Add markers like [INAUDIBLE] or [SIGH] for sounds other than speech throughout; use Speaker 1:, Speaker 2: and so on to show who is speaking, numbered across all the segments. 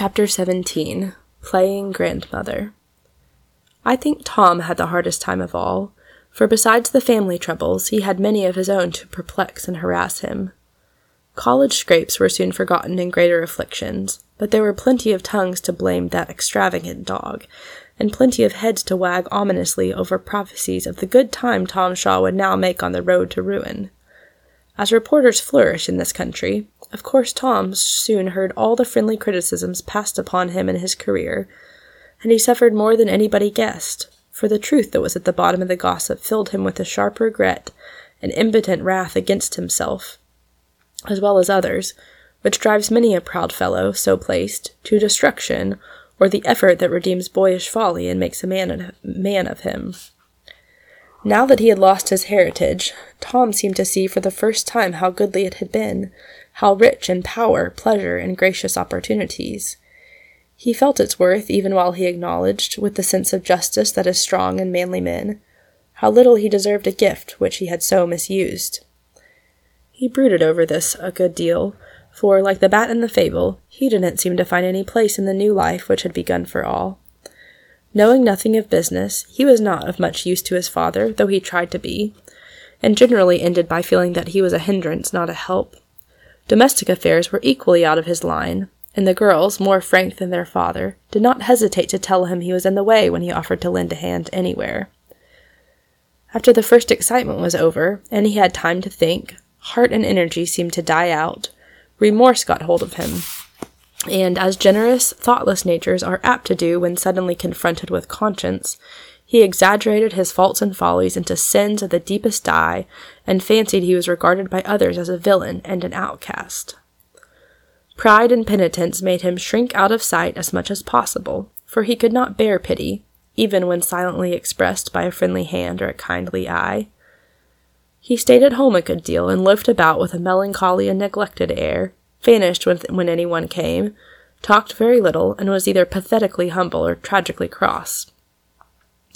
Speaker 1: Chapter 17 Playing Grandmother I think Tom had the hardest time of all, for besides the family troubles, he had many of his own to perplex and harass him. College scrapes were soon forgotten in greater afflictions, but there were plenty of tongues to blame that extravagant dog, and plenty of heads to wag ominously over prophecies of the good time Tom Shaw would now make on the road to ruin. As reporters flourish in this country, of course Tom soon heard all the friendly criticisms passed upon him in his career, and he suffered more than anybody guessed, for the truth that was at the bottom of the gossip filled him with a sharp regret and impotent wrath against himself, as well as others, which drives many a proud fellow, so placed, to destruction, or the effort that redeems boyish folly and makes a man man of him. Now that he had lost his heritage, Tom seemed to see for the first time how goodly it had been, how rich in power, pleasure, and gracious opportunities. He felt its worth even while he acknowledged, with the sense of justice that is strong in manly men, how little he deserved a gift which he had so misused. He brooded over this a good deal, for, like the bat in the fable, he didn't seem to find any place in the new life which had begun for all. Knowing nothing of business, he was not of much use to his father, though he tried to be, and generally ended by feeling that he was a hindrance, not a help. Domestic affairs were equally out of his line, and the girls, more frank than their father, did not hesitate to tell him he was in the way when he offered to lend a hand anywhere. After the first excitement was over, and he had time to think, heart and energy seemed to die out. Remorse got hold of him. And as generous, thoughtless natures are apt to do when suddenly confronted with conscience, he exaggerated his faults and follies into sins of the deepest dye, and fancied he was regarded by others as a villain and an outcast. Pride and penitence made him shrink out of sight as much as possible, for he could not bear pity, even when silently expressed by a friendly hand or a kindly eye. He stayed at home a good deal and loafed about with a melancholy and neglected air, vanished when, when anyone came, talked very little, and was either pathetically humble or tragically cross.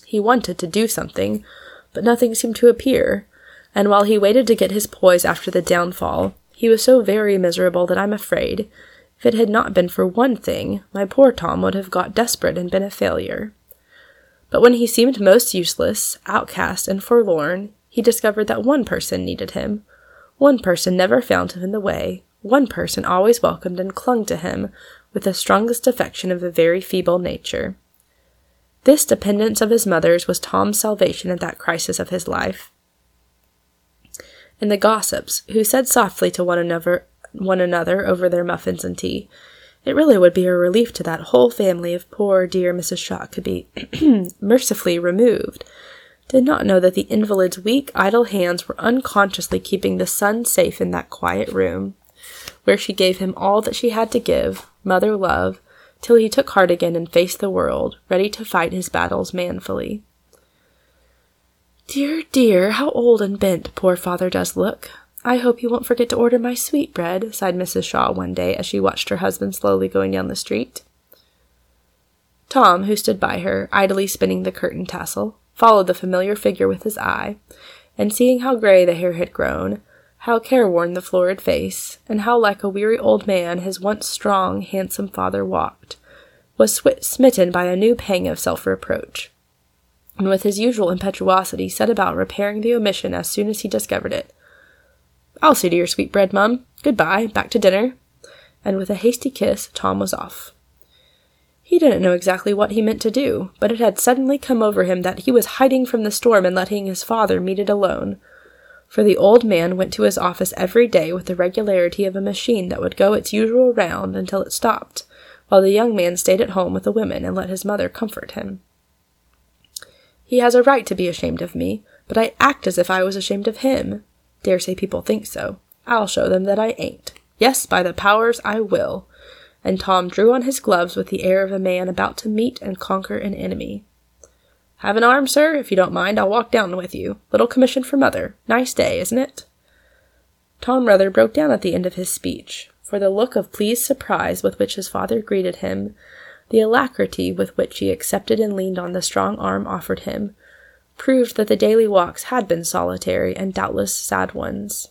Speaker 1: He wanted to do something, but nothing seemed to appear, and while he waited to get his poise after the downfall, he was so very miserable that I'm afraid, if it had not been for one thing, my poor Tom would have got desperate and been a failure. But when he seemed most useless, outcast, and forlorn, he discovered that one person needed him. One person never found him in the way. One person always welcomed and clung to him with the strongest affection of a very feeble nature. This dependence of his mother's was Tom's salvation at that crisis of his life and the gossips, who said softly to one another, one another over their muffins and tea, it really would be a relief to that whole family if poor dear Mrs. Shaw could be [CLEARS THROAT] mercifully removed, did not know that the invalid's weak, idle hands were unconsciously keeping the son safe in that quiet room, where she gave him all that she had to give, mother love, till he took heart again and faced the world, ready to fight his battles manfully. Dear, dear, how old and bent poor father does look. I hope he won't forget to order my sweetbread, sighed Mrs. Shaw one day as she watched her husband slowly going down the street. Tom, who stood by her, idly spinning the curtain tassel, followed the familiar figure with his eye, and seeing how gray the hair had grown, how careworn the florid face, and how like a weary old man his once strong, handsome father walked, was sw- smitten by a new pang of self reproach and with his usual impetuosity set about repairing the omission as soon as he discovered it. I'll see to your sweetbread, Mum. Good-bye. Back to dinner. And with a hasty kiss, Tom was off. He didn't know exactly what he meant to do, but it had suddenly come over him that he was hiding from the storm and letting his father meet it alone. For the old man went to his office every day with the regularity of a machine that would go its usual round until it stopped, while the young man stayed at home with the women and let his mother comfort him. He has a right to be ashamed of me, but I act as if I was ashamed of him. Dare say people think so. I'll show them that I ain't. Yes, by the powers, I will. And Tom drew on his gloves with the air of a man about to meet and conquer an enemy. Have an arm, sir? If you don't mind, I'll walk down with you. Little commission for mother. Nice day, isn't it? Tom rather broke down at the end of his speech, for the look of pleased surprise with which his father greeted him the alacrity with which he accepted and leaned on the strong arm offered him, proved that the daily walks had been solitary and doubtless sad ones.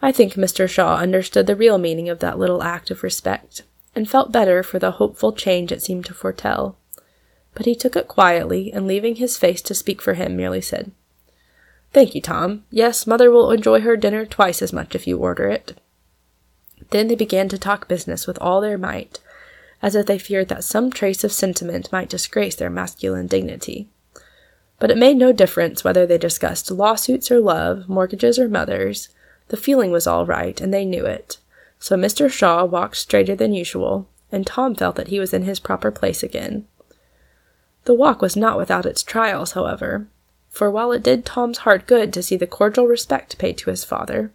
Speaker 1: I think Mr. Shaw understood the real meaning of that little act of respect, and felt better for the hopeful change it seemed to foretell. But he took it quietly, and leaving his face to speak for him, merely said, Thank you, Tom. Yes, mother will enjoy her dinner twice as much if you order it. Then they began to talk business with all their might, as if they feared that some trace of sentiment might disgrace their masculine dignity. But it made no difference whether they discussed lawsuits or love, mortgages or mothers. The feeling was all right, and they knew it. So Mr. Shaw walked straighter than usual, and Tom felt that he was in his proper place again. The walk was not without its trials, however, for while it did Tom's heart good to see the cordial respect paid to his father,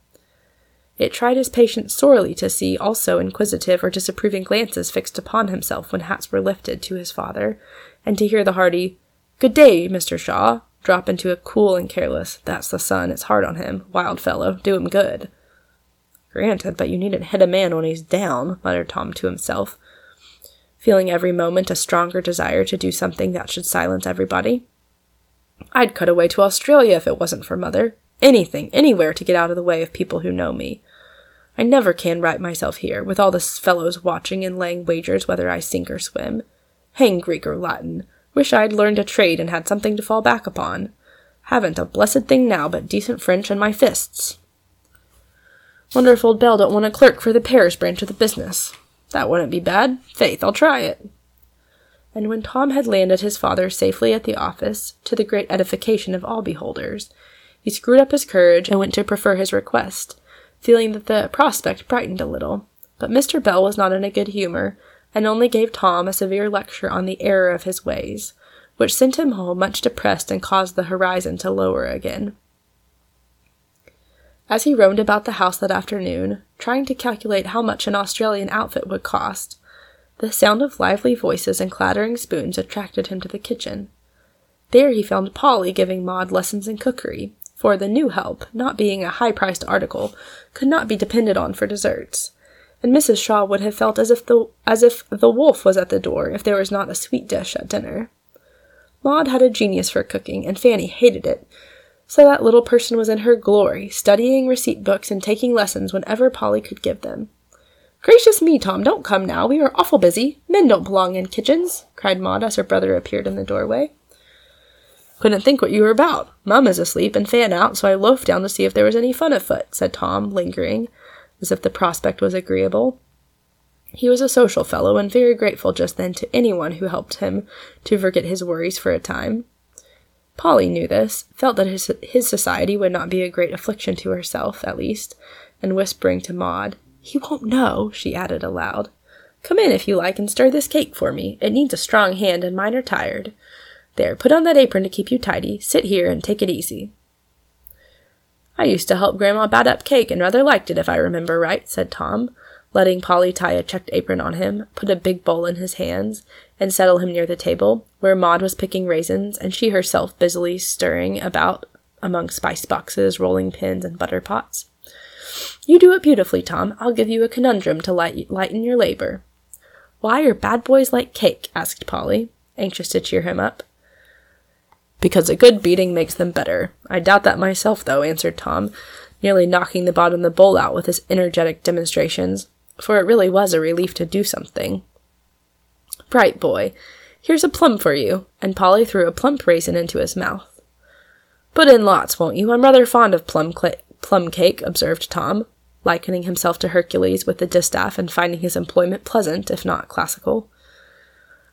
Speaker 1: it tried his patience sorely to see also inquisitive or disapproving glances fixed upon himself when hats were lifted to his father, and to hear the hearty, Good day, Mr. Shaw, drop into a cool and careless, That's the son, it's hard on him, wild fellow, do him good. Granted, but you needn't hit a man when he's down, muttered Tom to himself, feeling every moment a stronger desire to do something that should silence everybody. I'd cut away to Australia if it wasn't for mother. Anything, anywhere to get out of the way of people who know me. I never can right myself here, with all the fellows watching and laying wagers whether I sink or swim. Hang Greek or Latin. Wish I'd learned a trade and had something to fall back upon. Haven't a blessed thing now but decent French and my fists. Wonder if old Bell don't want a clerk for the Paris branch of the business. That wouldn't be bad. Faith, I'll try it and when Tom had landed his father safely at the office, to the great edification of all beholders, he screwed up his courage and went to prefer his request, feeling that the prospect brightened a little. But Mr. Bell was not in a good humor, and only gave Tom a severe lecture on the error of his ways, which sent him home much depressed and caused the horizon to lower again. As he roamed about the house that afternoon, trying to calculate how much an Australian outfit would cost, the sound of lively voices and clattering spoons attracted him to the kitchen. There he found Polly giving Maud lessons in cookery, for the new help, not being a high priced article, could not be depended on for desserts, and Mrs. Shaw would have felt as if the as if the wolf was at the door if there was not a sweet dish at dinner. Maud had a genius for cooking, and Fanny hated it, so that little person was in her glory, studying receipt books and taking lessons whenever Polly could give them. Gracious me, Tom, don't come now. We are awful busy. Men don't belong in kitchens, cried Maud as her brother appeared in the doorway. Couldn't think what you were about. Mum is asleep and Fan out, so I loafed down to see if there was any fun afoot, said Tom, lingering, as if the prospect was agreeable. He was a social fellow and very grateful just then to anyone who helped him to forget his worries for a time. Polly knew this, felt that his, his society would not be a great affliction to herself, at least, and whispering to Maud, he won't know, she added aloud. Come in if you like and stir this cake for me. It needs a strong hand and mine are tired. There, put on that apron to keep you tidy. Sit here and take it easy. I used to help Grandma bat up cake and rather liked it if I remember right, said Tom, letting Polly tie a checked apron on him, put a big bowl in his hands, and settle him near the table, where Maud was picking raisins and she herself busily stirring about among spice boxes, rolling pins, and butter pots. You do it beautifully, Tom. I'll give you a conundrum to light- lighten your labor. Why are bad boys like cake? asked Polly, anxious to cheer him up. Because a good beating makes them better. I doubt that myself, though, answered Tom, nearly knocking the bottom of the bowl out with his energetic demonstrations, for it really was a relief to do something. Bright boy, here's a plum for you, and Polly threw a plump raisin into his mouth. Put in lots, won't you? I'm rather fond of plum cl- plum cake, observed Tom, likening himself to Hercules with the distaff and finding his employment pleasant, if not classical.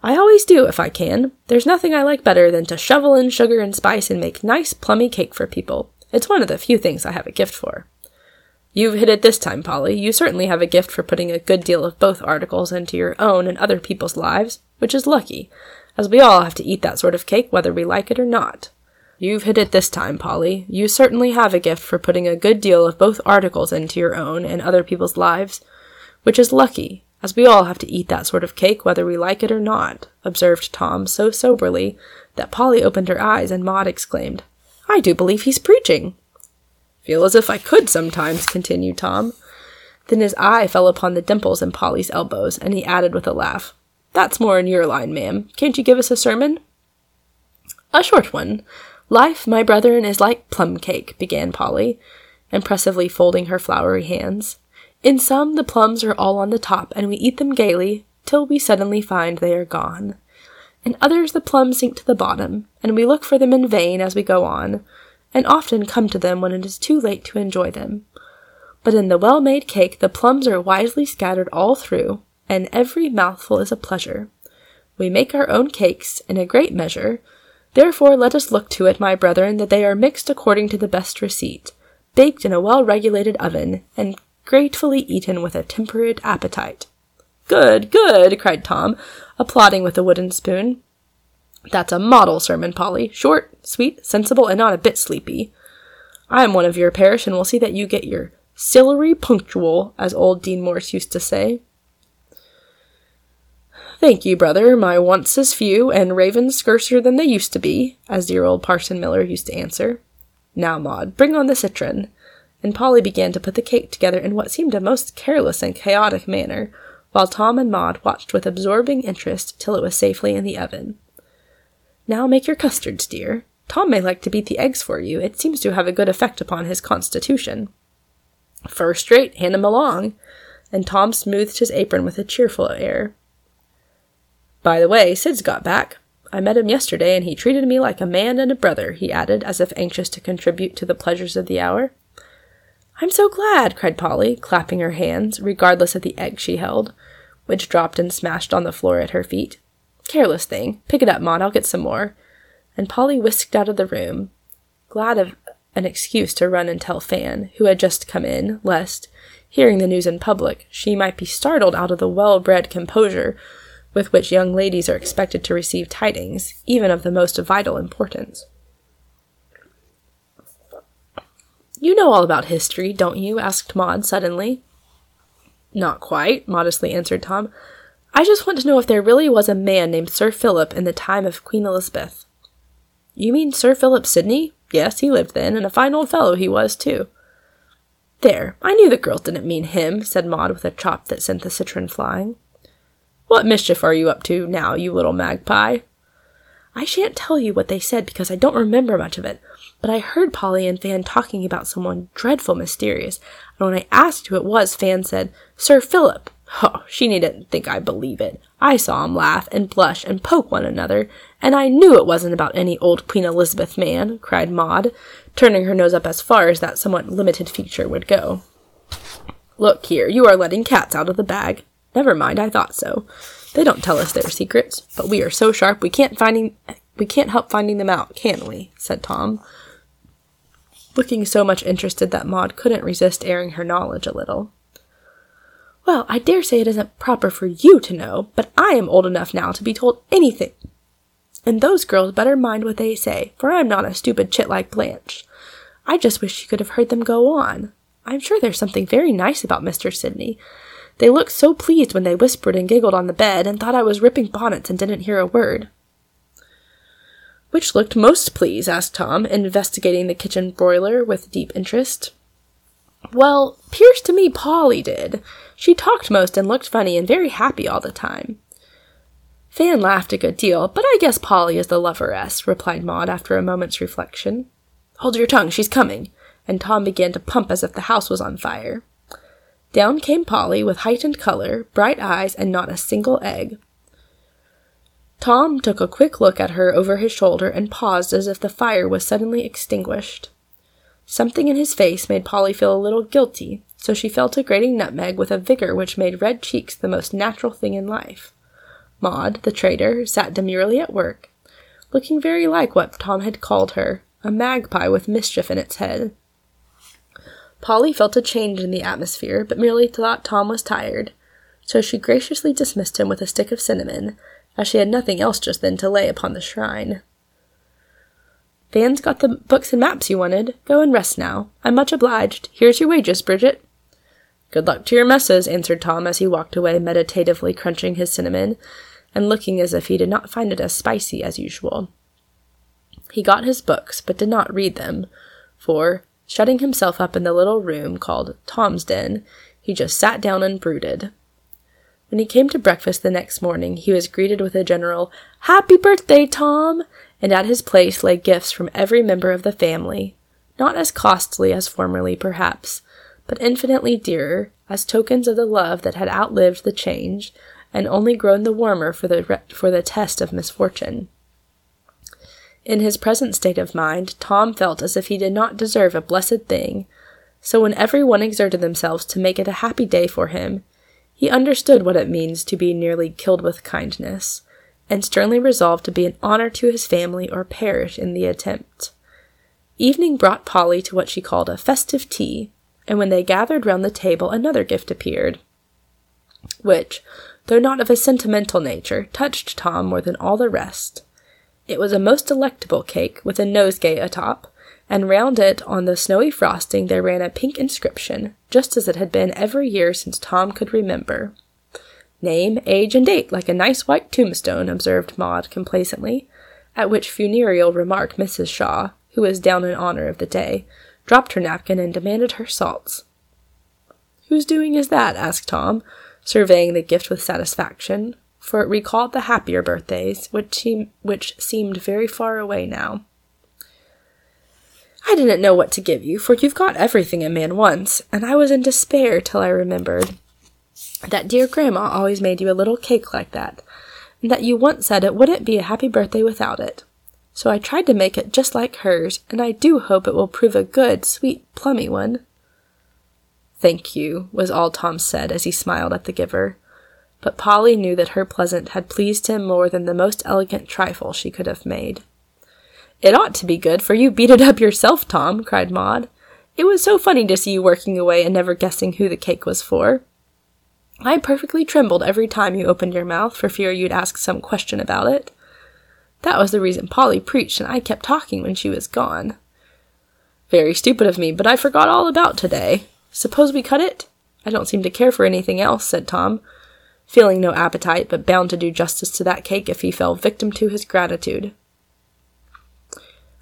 Speaker 1: I always do, if I can. There's nothing I like better than to shovel in sugar and spice and make nice plummy cake for people. It's one of the few things I have a gift for. You've hit it this time, Polly. You certainly have a gift for putting a good deal of both articles into your own and other people's lives, which is lucky, as we all have to eat that sort of cake whether we like it or not. You've hit it this time, Polly. You certainly have a gift for putting a good deal of both articles into your own and other people's lives, which is lucky, as we all have to eat that sort of cake whether we like it or not, observed Tom so soberly that Polly opened her eyes and Maud exclaimed, I do believe he's preaching. Feel as if I could sometimes, continued Tom. Then his eye fell upon the dimples in Polly's elbows, and he added with a laugh, That's more in your line, ma'am. Can't you give us a sermon? A short one. Life, my brethren, is like plum cake, began Polly, impressively folding her floury hands. In some, the plums are all on the top, and we eat them gaily till we suddenly find they are gone. In others, the plums sink to the bottom, and we look for them in vain as we go on, and often come to them when it is too late to enjoy them. But in the well made cake, the plums are wisely scattered all through, and every mouthful is a pleasure. We make our own cakes, in a great measure. Therefore, let us look to it, my brethren, that they are mixed according to the best receipt, baked in a well regulated oven, and gratefully eaten with a temperate appetite. Good, good, cried Tom, applauding with a wooden spoon. That's a model sermon, Polly. Short, sweet, sensible, and not a bit sleepy. I am one of your parish, and will see that you get your celery punctual, as old Dean Morse used to say. Thank you, brother. My wants is few, and ravens scarcer than they used to be, as dear old Parson Miller used to answer. Now, Maud, bring on the citron. And Polly began to put the cake together in what seemed a most careless and chaotic manner, while Tom and Maud watched with absorbing interest till it was safely in the oven. Now make your custards, dear. Tom may like to beat the eggs for you. It seems to have a good effect upon his constitution. First rate, hand him along. And Tom smoothed his apron with a cheerful air. By the way, Sid's got back. I met him yesterday, and he treated me like a man and a brother, he added, as if anxious to contribute to the pleasures of the hour. I'm so glad, cried Polly, clapping her hands, regardless of the egg she held, which dropped and smashed on the floor at her feet. Careless thing. Pick it up, Maud. I'll get some more. And Polly whisked out of the room, glad of an excuse to run and tell Fan, who had just come in, lest, hearing the news in public, she might be startled out of the well bred composure with which young ladies are expected to receive tidings, even of the most vital importance. You know all about history, don't you? asked Maud suddenly. Not quite, modestly answered Tom. I just want to know if there really was a man named Sir Philip in the time of Queen Elizabeth. You mean Sir Philip Sidney? Yes, he lived then, and a fine old fellow he was, too. There, I knew the girls didn't mean him, said Maud with a chop that sent the citron flying. What mischief are you up to now, you little magpie? I shan't tell you what they said because I don't remember much of it, but I heard Polly and Fan talking about someone dreadful mysterious, and when I asked who it was, Fan said, Sir Philip. Oh, she needn't think I believe it. I saw 'em laugh and blush and poke one another, and I knew it wasn't about any old Queen Elizabeth man, cried Maud, turning her nose up as far as that somewhat limited feature would go. Look here, you are letting cats out of the bag. Never mind, I thought so. They don't tell us their secrets, but we are so sharp we can't finding we can't help finding them out, can we? said Tom, looking so much interested that Maud couldn't resist airing her knowledge a little. Well, I dare say it isn't proper for you to know, but I am old enough now to be told anything. And those girls better mind what they say, for I'm not a stupid chit like Blanche. I just wish you could have heard them go on. I'm sure there's something very nice about Mr. Sidney, they looked so pleased when they whispered and giggled on the bed and thought I was ripping bonnets and didn't hear a word. Which looked most pleased? asked Tom, investigating the kitchen broiler with deep interest. Well, pears to me Polly did. She talked most and looked funny and very happy all the time. Fan laughed a good deal, but I guess Polly is the loveress, replied Maud after a moment's reflection. Hold your tongue, she's coming. And Tom began to pump as if the house was on fire. Down came Polly with heightened color, bright eyes, and not a single egg. Tom took a quick look at her over his shoulder and paused as if the fire was suddenly extinguished. Something in his face made Polly feel a little guilty, so she fell to grating nutmeg with a vigor which made red cheeks the most natural thing in life. Maud, the trader, sat demurely at work, looking very like what Tom had called her, a magpie with mischief in its head. Polly felt a change in the atmosphere, but merely thought Tom was tired, so she graciously dismissed him with a stick of cinnamon, as she had nothing else just then to lay upon the shrine. Fan's got the books and maps you wanted. Go and rest now. I'm much obliged. Here's your wages, Bridget. Good luck to your messes, answered Tom as he walked away meditatively crunching his cinnamon, and looking as if he did not find it as spicy as usual. He got his books, but did not read them, for, Shutting himself up in the little room called Tom's Den, he just sat down and brooded. When he came to breakfast the next morning, he was greeted with a general, Happy birthday, Tom! And at his place lay gifts from every member of the family, not as costly as formerly, perhaps, but infinitely dearer, as tokens of the love that had outlived the change and only grown the warmer for the, re- for the test of misfortune. In his present state of mind, Tom felt as if he did not deserve a blessed thing, so when every one exerted themselves to make it a happy day for him, he understood what it means to be nearly killed with kindness, and sternly resolved to be an honor to his family or perish in the attempt. Evening brought Polly to what she called a festive tea, and when they gathered round the table another gift appeared, which, though not of a sentimental nature, touched Tom more than all the rest. It was a most delectable cake with a nosegay atop, and round it on the snowy frosting there ran a pink inscription, just as it had been every year since Tom could remember. Name, age, and date, like a nice white tombstone, observed Maud complacently, at which funereal remark Mrs. Shaw, who was down in honor of the day, dropped her napkin and demanded her salts. Whose doing is that? asked Tom, surveying the gift with satisfaction, for it recalled the happier birthdays, which, he, which seemed very far away now. I didn't know what to give you, for you've got everything a man wants, and I was in despair till I remembered that dear grandma always made you a little cake like that, and that you once said it wouldn't be a happy birthday without it. So I tried to make it just like hers, and I do hope it will prove a good, sweet, plummy one. Thank you, was all Tom said as he smiled at the giver. But Polly knew that her pleasant had pleased him more than the most elegant trifle she could have made. It ought to be good, for you beat it up yourself, Tom, cried Maud. It was so funny to see you working away and never guessing who the cake was for. I perfectly trembled every time you opened your mouth for fear you'd ask some question about it. That was the reason Polly preached, and I kept talking when she was gone. Very stupid of me, but I forgot all about today. Suppose we cut it? I don't seem to care for anything else, said Tom, feeling no appetite, but bound to do justice to that cake if he fell victim to his gratitude.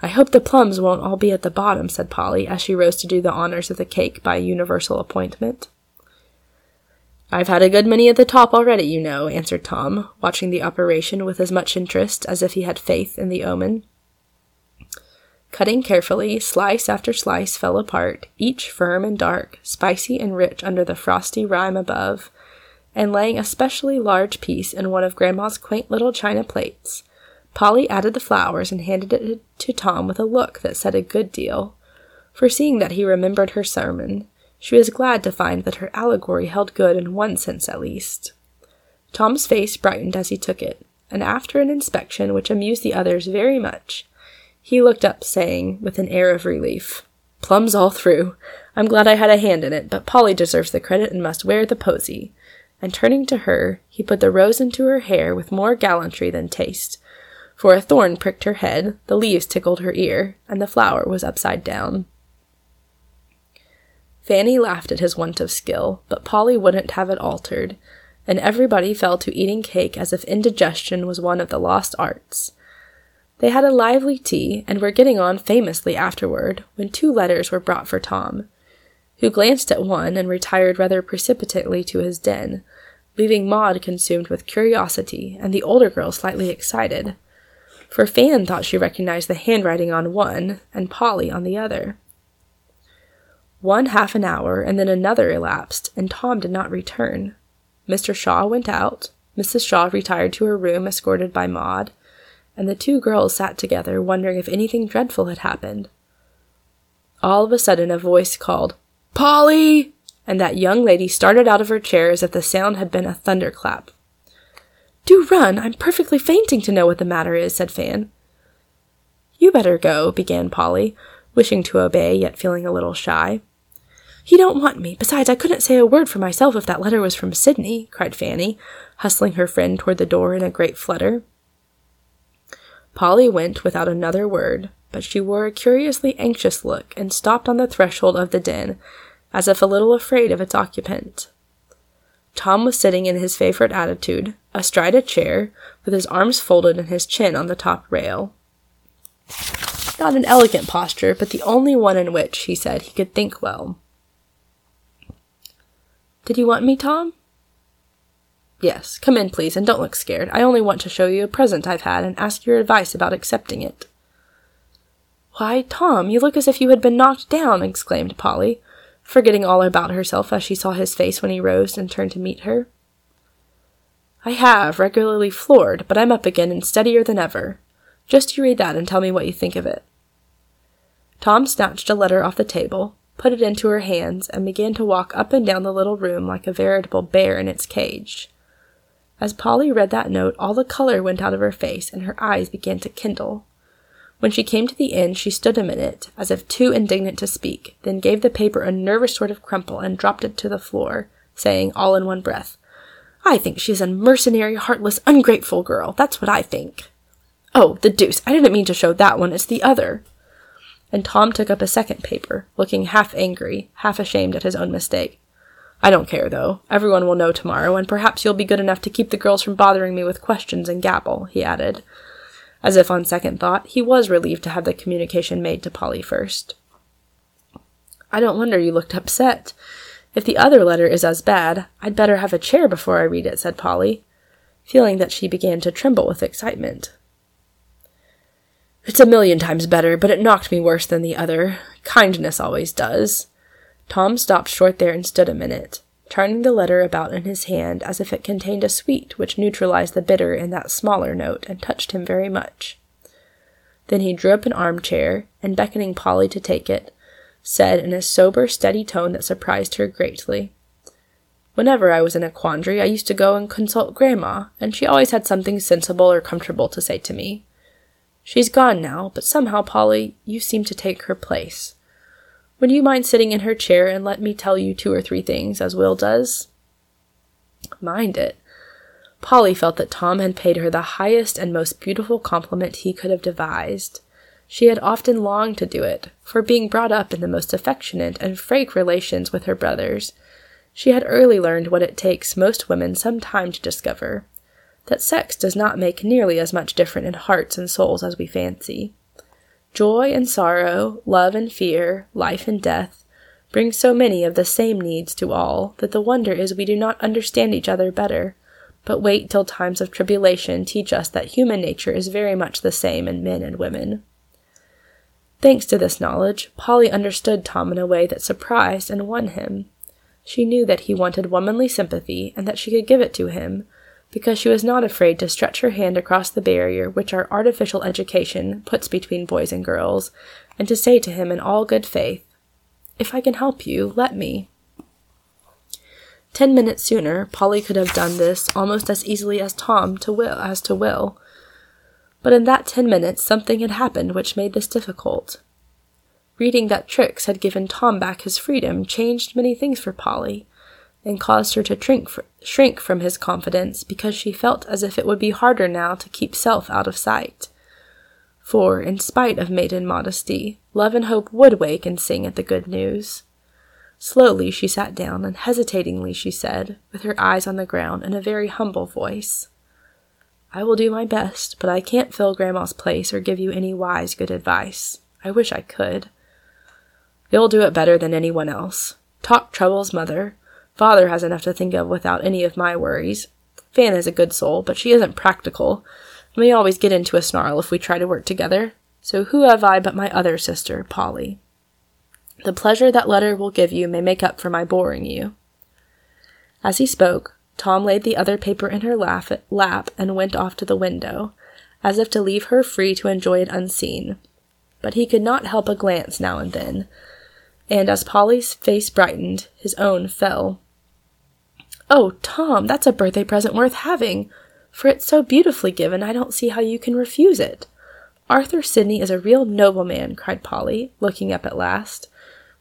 Speaker 1: I hope the plums won't all be at the bottom, said Polly, as she rose to do the honors of the cake by universal appointment. I've had a good many at the top already, you know, answered Tom, watching the operation with as much interest as if he had faith in the omen. Cutting carefully, slice after slice fell apart, each firm and dark, spicy and rich under the frosty rime above, and laying a specially large piece in one of Grandma's quaint little china plates. Polly added the flowers and handed it to Tom with a look that said a good deal. Foreseeing that he remembered her sermon, she was glad to find that her allegory held good in one sense at least. Tom's face brightened as he took it, and after an inspection which amused the others very much, he looked up, saying, with an air of relief, Plums all through. I'm glad I had a hand in it, but Polly deserves the credit and must wear the posy. And turning to her, he put the rose into her hair with more gallantry than taste, for a thorn pricked her head, the leaves tickled her ear, and the flower was upside down. Fanny laughed at his want of skill, but Polly wouldn't have it altered, and everybody fell to eating cake as if indigestion was one of the lost arts. They had a lively tea, and were getting on famously afterward, when two letters were brought for Tom, who glanced at one and retired rather precipitately to his den, leaving Maud consumed with curiosity and the older girl slightly excited, for Fan thought she recognized the handwriting on one and Polly on the other. One half an hour, and then another elapsed, and Tom did not return. Mr. Shaw went out, Mrs. Shaw retired to her room escorted by Maud, and the two girls sat together, wondering if anything dreadful had happened. All of a sudden, a voice called, Polly! And that young lady started out of her chair as if the sound had been a thunderclap. Do run! I'm perfectly fainting to know what the matter is, said Fan. You better go, began Polly, wishing to obey, yet feeling a little shy. He don't want me. Besides, I couldn't say a word for myself if that letter was from Sidney, cried Fanny, hustling her friend toward the door in a great flutter. Polly went without another word, but she wore a curiously anxious look and stopped on the threshold of the den, as if a little afraid of its occupant. Tom was sitting in his favorite attitude, astride a chair, with his arms folded and his chin on the top rail. Not an elegant posture, but the only one in which, he said, he could think well. Did you want me, Tom? Yes, come in, please, and don't look scared. I only want to show you a present I've had and ask your advice about accepting it. Why, Tom, you look as if you had been knocked down, exclaimed Polly, forgetting all about herself as she saw his face when he rose and turned to meet her. I have, regularly floored, but I'm up again and steadier than ever. Just you read that and tell me what you think of it. Tom snatched a letter off the table, put it into her hands, and began to walk up and down the little room like a veritable bear in its cage. As Polly read that note, all the color went out of her face and her eyes began to kindle. When she came to the end, she stood a minute, as if too indignant to speak, then gave the paper a nervous sort of crumple and dropped it to the floor, saying, all in one breath, I think she's a mercenary, heartless, ungrateful girl. That's what I think. Oh, the deuce! I didn't mean to show that one. It's the other. And Tom took up a second paper, looking half angry, half ashamed at his own mistake. I don't care, though. Everyone will know tomorrow, and perhaps you'll be good enough to keep the girls from bothering me with questions and gabble, he added, as if on second thought he was relieved to have the communication made to Polly first. I don't wonder you looked upset. If the other letter is as bad, I'd better have a chair before I read it, said Polly, feeling that she began to tremble with excitement. It's a million times better, but it knocked me worse than the other. Kindness always does. Tom stopped short there and stood a minute, turning the letter about in his hand as if it contained a sweet which neutralized the bitter in that smaller note and touched him very much. Then he drew up an armchair, and beckoning Polly to take it, said in a sober, steady tone that surprised her greatly. Whenever I was in a quandary, I used to go and consult Grandma, and she always had something sensible or comfortable to say to me. She's gone now, but somehow, Polly, you seem to take her place. Would you mind sitting in her chair and let me tell you two or three things, as Will does? Mind it. Polly felt that Tom had paid her the highest and most beautiful compliment he could have devised. She had often longed to do it, for being brought up in the most affectionate and frank relations with her brothers, she had early learned what it takes most women some time to discover that sex does not make nearly as much difference in hearts and souls as we fancy. Joy and sorrow, love and fear, life and death, bring so many of the same needs to all that the wonder is we do not understand each other better, but wait till times of tribulation teach us that human nature is very much the same in men and women. Thanks to this knowledge, Polly understood Tom in a way that surprised and won him. She knew that he wanted womanly sympathy and that she could give it to him, because she was not afraid to stretch her hand across the barrier which our artificial education puts between boys and girls, and to say to him in all good faith, If I can help you, let me. Ten minutes sooner, Polly could have done this almost as easily as Tom to Will as to Will. But in that ten minutes something had happened which made this difficult. Reading that Trix had given Tom back his freedom changed many things for Polly and caused her to shrink, shrink from his confidence because she felt as if it would be harder now to keep self out of sight. For, in spite of maiden modesty, love and hope would wake and sing at the good news. Slowly she sat down, and hesitatingly she said, with her eyes on the ground, in a very humble voice, I will do my best, but I can't fill Grandma's place or give you any wise, good advice. I wish I could. You'll do it better than anyone else. Talk troubles, mother. Father has enough to think of without any of my worries. Fan is a good soul, but she isn't practical, we always get into a snarl if we try to work together. So who have I but my other sister, Polly? The pleasure that letter will give you may make up for my boring you. As he spoke, Tom laid the other paper in her lap and went off to the window, as if to leave her free to enjoy it unseen. But he could not help a glance now and then, and as Polly's face brightened, his own fell. Oh, Tom, that's a birthday present worth having, for it's so beautifully given I don't see how you can refuse it. Arthur Sidney is a real nobleman, cried Polly, looking up at last,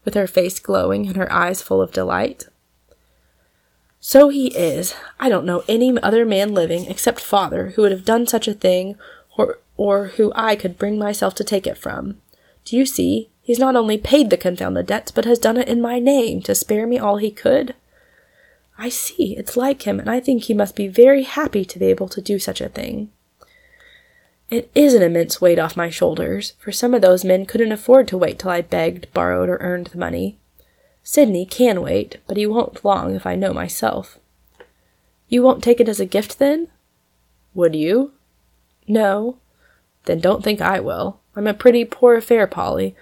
Speaker 1: with her face glowing and her eyes full of delight. So he is. I don't know any other man living, except father, who would have done such a thing, or, or who I could bring myself to take it from. Do you see? He's not only paid the confounded debts, but has done it in my name, to spare me all he could. I see, it's like him, and I think he must be very happy to be able to do such a thing. It is an immense weight off my shoulders, for some of those men couldn't afford to wait till I begged, borrowed, or earned the money. Sidney can wait, but he won't long if I know myself. You won't take it as a gift, then? Would you? No. Then don't think I will. I'm a pretty poor affair, Polly,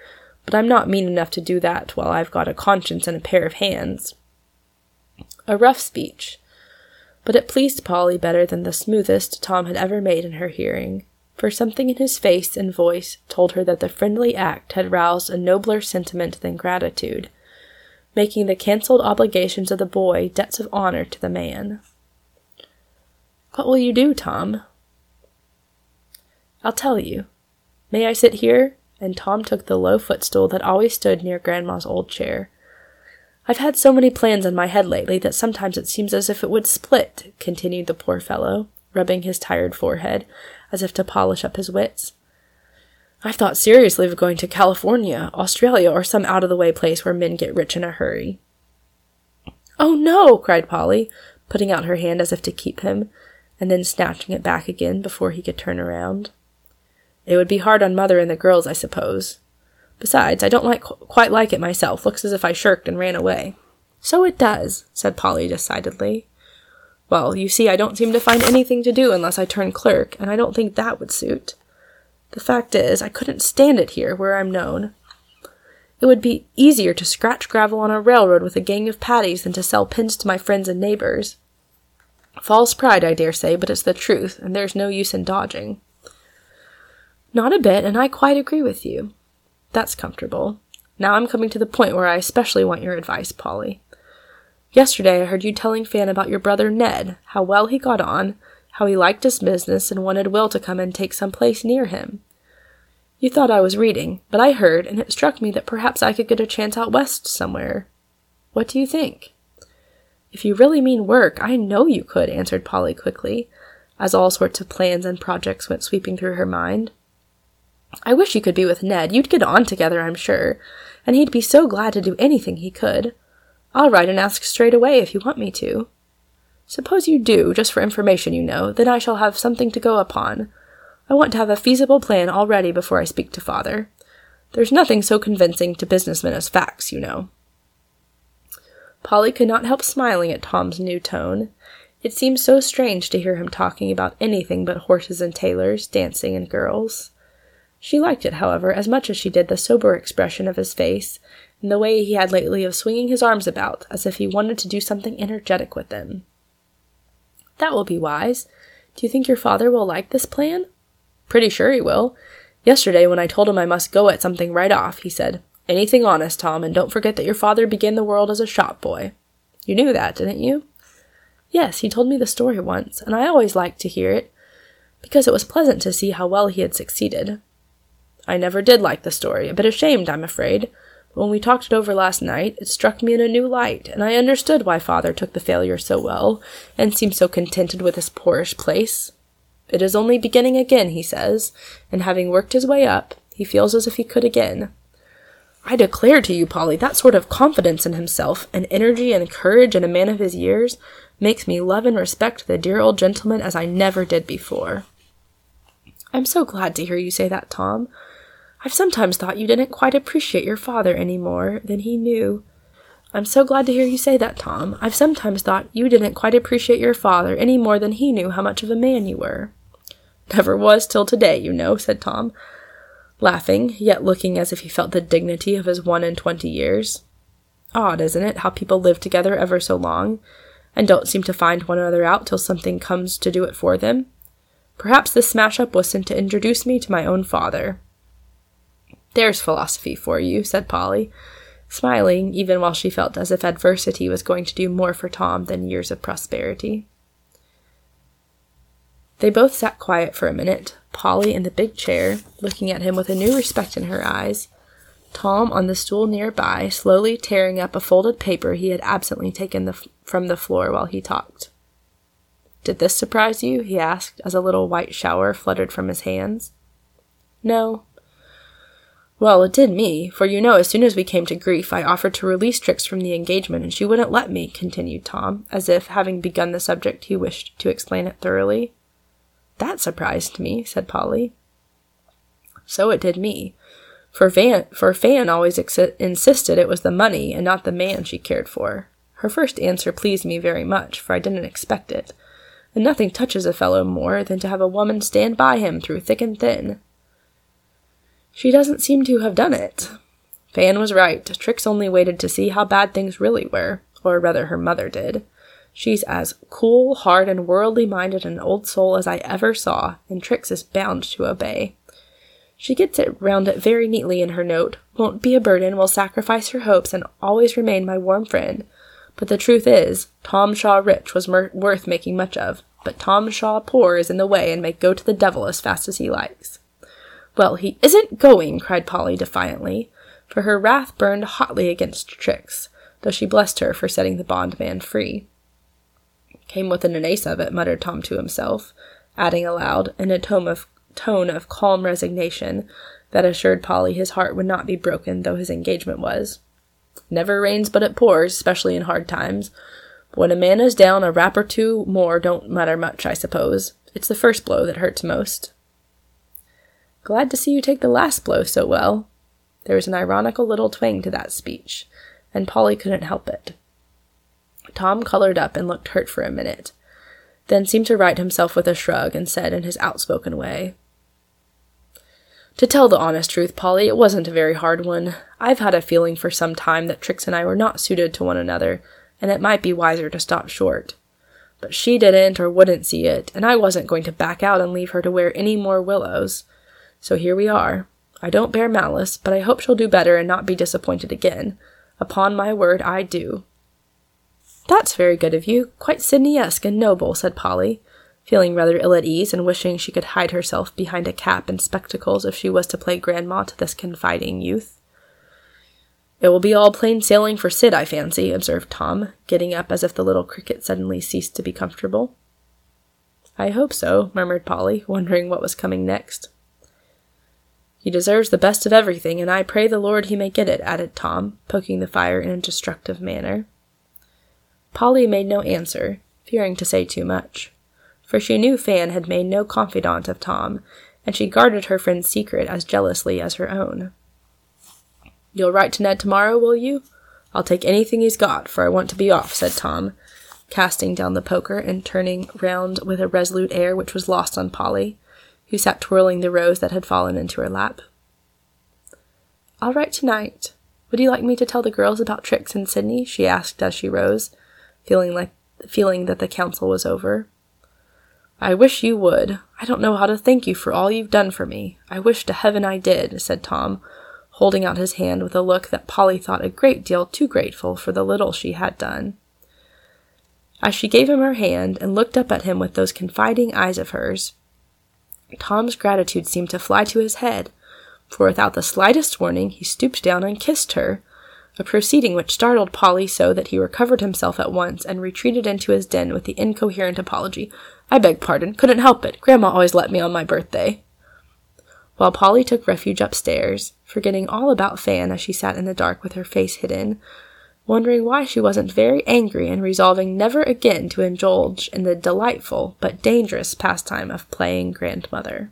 Speaker 1: but I'm not mean enough to do that while I've got a conscience and a pair of hands. A rough speech, but it pleased Polly better than the smoothest Tom had ever made in her hearing, for something in his face and voice told her that the friendly act had roused a nobler sentiment than gratitude, making the cancelled obligations of the boy debts of honor to the man. What will you do, Tom? I'll tell you. May I sit here? And Tom took the low footstool that always stood near Grandma's old chair. I've had so many plans in my head lately that sometimes it seems as if it would split, continued the poor fellow, rubbing his tired forehead, as if to polish up his wits. I've thought seriously of going to California, Australia, or some out of the way place where men get rich in a hurry. Oh no! cried Polly, putting out her hand as if to keep him, and then snatching it back again before he could turn around. It would be hard on mother and the girls, I suppose. Besides, I don't like quite like it myself. Looks as if I shirked and ran away. So it does, said Polly decidedly. Well, you see, I don't seem to find anything to do unless I turn clerk, and I don't think that would suit. The fact is, I couldn't stand it here, where I'm known. It would be easier to scratch gravel on a railroad with a gang of Patties than to sell pins to my friends and neighbors. False pride, I dare say, but it's the truth, and there's no use in dodging. Not a bit, and I quite agree with you. That's comfortable. Now I'm coming to the point where I especially want your advice, Polly. Yesterday I heard you telling Fan about your brother Ned, how well he got on, how he liked his business and wanted Will to come and take some place near him. You thought I was reading, but I heard, and it struck me that perhaps I could get a chance out west somewhere. What do you think? If you really mean work, I know you could, answered Polly quickly, as all sorts of plans and projects went sweeping through her mind. I wish you could be with Ned. You'd get on together, I'm sure, and he'd be so glad to do anything he could. I'll write and ask straight away if you want me to. Suppose you do, just for information, you know, then I shall have something to go upon. I want to have a feasible plan all ready before I speak to father. There's nothing so convincing to businessmen as facts, you know. Polly could not help smiling at Tom's new tone. It seemed so strange to hear him talking about anything but horses and tailors, dancing and girls. She liked it, however, as much as she did the sober expression of his face, and the way he had lately of swinging his arms about, as if he wanted to do something energetic with them. That will be wise. Do you think your father will like this plan? Pretty sure he will. Yesterday, when I told him I must go at something right off, he said, Anything honest, Tom, and don't forget that your father began the world as a shop boy. You knew that, didn't you? Yes, he told me the story once, and I always liked to hear it, because it was pleasant to see how well he had succeeded. I never did like the story, a bit ashamed, I'm afraid. But when we talked it over last night, it struck me in a new light, and I understood why father took the failure so well, and seemed so contented with his poorish place. It is only beginning again, he says, and having worked his way up, he feels as if he could again. I declare to you, Polly, that sort of confidence in himself, and energy and courage in a man of his years, makes me love and respect the dear old gentleman as I never did before. I'm so glad to hear you say that, Tom. I've sometimes thought you didn't quite appreciate your father any more than he knew. I'm so glad to hear you say that, Tom. I've sometimes thought you didn't quite appreciate your father any more than he knew how much of a man you were. Never was till today, you know, said Tom, laughing, yet looking as if he felt the dignity of his one and twenty years. Odd, isn't it, how people live together ever so long, and don't seem to find one another out till something comes to do it for them? Perhaps this smash up was sent to introduce me to my own father. There's philosophy for you, said Polly, smiling even while she felt as if adversity was going to do more for Tom than years of prosperity. They both sat quiet for a minute, Polly in the big chair, looking at him with a new respect in her eyes, Tom on the stool nearby, slowly tearing up a folded paper he had absently taken the f- from the floor while he talked. Did this surprise you? he asked as a little white shower fluttered from his hands. No, well, it did me, for you know, as soon as we came to grief, I offered to release Trix from the engagement, and she wouldn't let me, continued Tom, as if, having begun the subject, he wished to explain it thoroughly. That surprised me, said Polly. So it did me. For Van, for Fan always ex- insisted it was the money and not the man she cared for. Her first answer pleased me very much, for I didn't expect it. And nothing touches a fellow more than to have a woman stand by him through thick and thin. She doesn't seem to have done it. Fan was right. Trix only waited to see how bad things really were, or rather her mother did. She's as cool, hard, and worldly minded an old soul as I ever saw, and Trix is bound to obey. She gets it round it very neatly in her note. Won't be a burden, will sacrifice her hopes, and always remain my warm friend. But the truth is, Tom Shaw rich was mer- worth making much of, but Tom Shaw poor is in the way and may go to the devil as fast as he likes. Well, he isn't going, cried Polly defiantly, for her wrath burned hotly against Trix, though she blessed her for setting the bondman free. Came within an ace of it, muttered Tom to himself, adding aloud, in a tone of, tone of calm resignation, that assured Polly his heart would not be broken though his engagement was. Never rains but it pours, especially in hard times. When a man is down, a rap or two more don't matter much, I suppose. It's the first blow that hurts most. Glad to see you take the last blow so well. There was an ironical little twang to that speech, and Polly couldn't help it. Tom colored up and looked hurt for a minute, then seemed to right himself with a shrug and said in his outspoken way, To tell the honest truth, Polly, it wasn't a very hard one. I've had a feeling for some time that Trix and I were not suited to one another, and it might be wiser to stop short. But she didn't or wouldn't see it, and I wasn't going to back out and leave her to wear any more willows. So here we are. I don't bear malice, but I hope she'll do better and not be disappointed again. Upon my word, I do. That's very good of you, quite Sidney-esque and noble, said Polly, feeling rather ill at ease and wishing she could hide herself behind a cap and spectacles if she was to play grandma to this confiding youth. It will be all plain sailing for Sid, I fancy, observed Tom, getting up as if the little cricket suddenly ceased to be comfortable. I hope so, murmured Polly, wondering what was coming next. He deserves the best of everything, and I pray the Lord he may get it, added Tom, poking the fire in a destructive manner. Polly made no answer, fearing to say too much, for she knew Fan had made no confidant of Tom, and she guarded her friend's secret as jealously as her own. You'll write to Ned tomorrow, will you? I'll take anything he's got, for I want to be off, said Tom, casting down the poker and turning round with a resolute air which was lost on Polly, who sat twirling the rose that had fallen into her lap. I'll write tonight. Would you like me to tell the girls about Trix and Sydney? she asked as she rose, feeling like feeling that the council was over. I wish you would. I don't know how to thank you for all you've done for me. I wish to heaven I did, said Tom, holding out his hand with a look that Polly thought a great deal too grateful for the little she had done. As she gave him her hand and looked up at him with those confiding eyes of hers, Tom's gratitude seemed to fly to his head, for without the slightest warning he stooped down and kissed her, a proceeding which startled Polly so that he recovered himself at once and retreated into his den with the incoherent apology, I beg pardon, couldn't help it. Grandma always let me on my birthday while Polly took refuge upstairs, forgetting all about Fan as she sat in the dark with her face hidden, wondering why she wasn't very angry and resolving never again to indulge in the delightful but dangerous pastime of playing grandmother.